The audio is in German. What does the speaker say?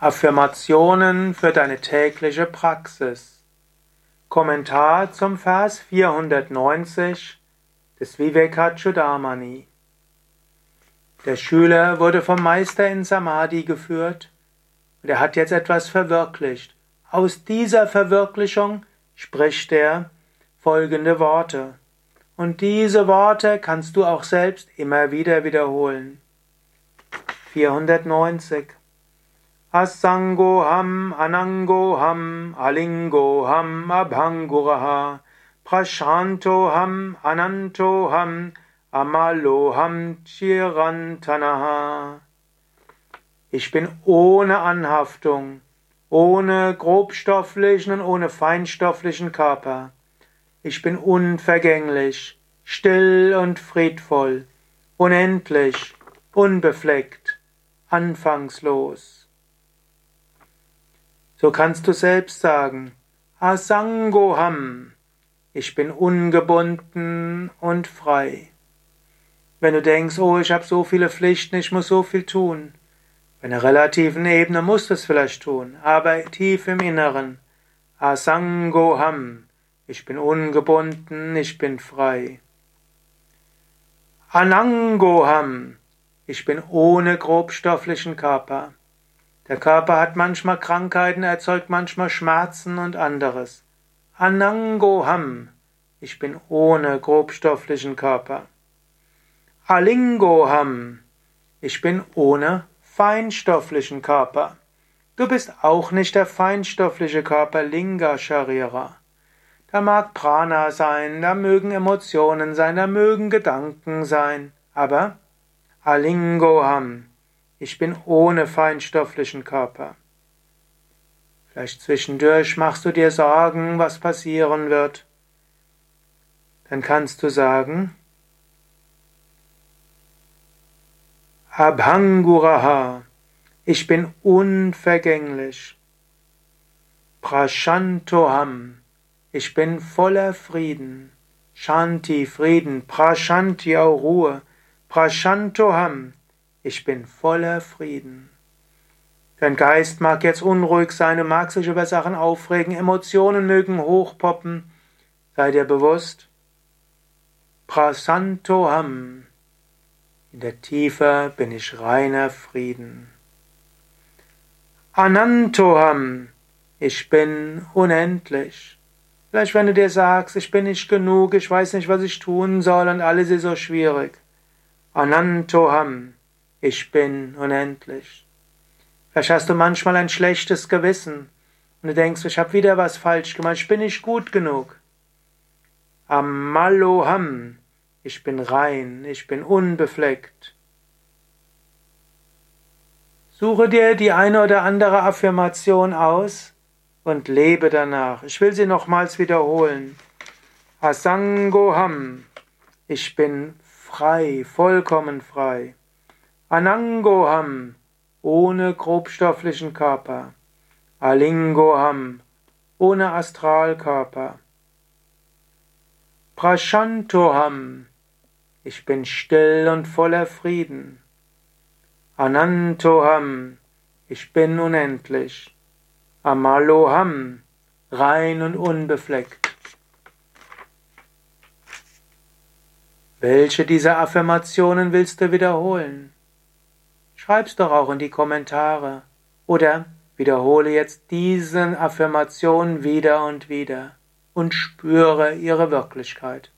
Affirmationen für deine tägliche Praxis. Kommentar zum Vers 490 des Vivekachudamani. Der Schüler wurde vom Meister in Samadhi geführt und er hat jetzt etwas verwirklicht. Aus dieser Verwirklichung spricht er folgende Worte. Und diese Worte kannst du auch selbst immer wieder wiederholen. 490 Asangoham, Anangoham, Alingoham, Abhanguraha, Prashantoham, Anantoham, Amaloham, Chirantanaha. Ich bin ohne Anhaftung, ohne grobstofflichen und ohne feinstofflichen Körper. Ich bin unvergänglich, still und friedvoll, unendlich, unbefleckt, anfangslos. So kannst du selbst sagen, Asangoham, ich bin ungebunden und frei. Wenn du denkst, oh, ich habe so viele Pflichten, ich muss so viel tun, bei einer relativen Ebene musst du es vielleicht tun, aber tief im Inneren, Asangoham, ich bin ungebunden, ich bin frei. Anangoham, ich bin ohne grobstofflichen Körper. Der Körper hat manchmal Krankheiten, erzeugt manchmal Schmerzen und anderes. Anangoham, ich bin ohne grobstofflichen Körper. Alingoham, ich bin ohne feinstofflichen Körper. Du bist auch nicht der feinstoffliche Körper Linga Sharira. Da mag Prana sein, da mögen Emotionen sein, da mögen Gedanken sein, aber Alingoham, ich bin ohne feinstofflichen Körper. Vielleicht zwischendurch machst du dir Sorgen, was passieren wird. Dann kannst du sagen, Abhanguraha, ich bin unvergänglich. Prashantoham, ich bin voller Frieden. Shanti, Frieden, Prashanti, auch Ruhe. Prashantoham, ich bin voller Frieden. Dein Geist mag jetzt unruhig sein, und mag sich über Sachen aufregen, Emotionen mögen hochpoppen. Sei dir bewusst, Prasantoham, in der Tiefe bin ich reiner Frieden. Anantoham, ich bin unendlich. Vielleicht wenn du dir sagst, ich bin nicht genug, ich weiß nicht, was ich tun soll und alles ist so schwierig. Anantoham, ich bin unendlich. Vielleicht hast du manchmal ein schlechtes Gewissen und du denkst, ich habe wieder was falsch gemacht, ich bin nicht gut genug. Amaloham, ich bin rein, ich bin unbefleckt. Suche dir die eine oder andere Affirmation aus und lebe danach. Ich will sie nochmals wiederholen. Asangoham, ich bin frei, vollkommen frei. Anangoham, ohne grobstofflichen Körper. Alingoham, ohne Astralkörper. Prashantoham, ich bin still und voller Frieden. Anantoham, ich bin unendlich. Amaloham, rein und unbefleckt. Welche dieser Affirmationen willst du wiederholen? Schreib's doch auch in die Kommentare oder wiederhole jetzt diese Affirmation wieder und wieder und spüre ihre Wirklichkeit.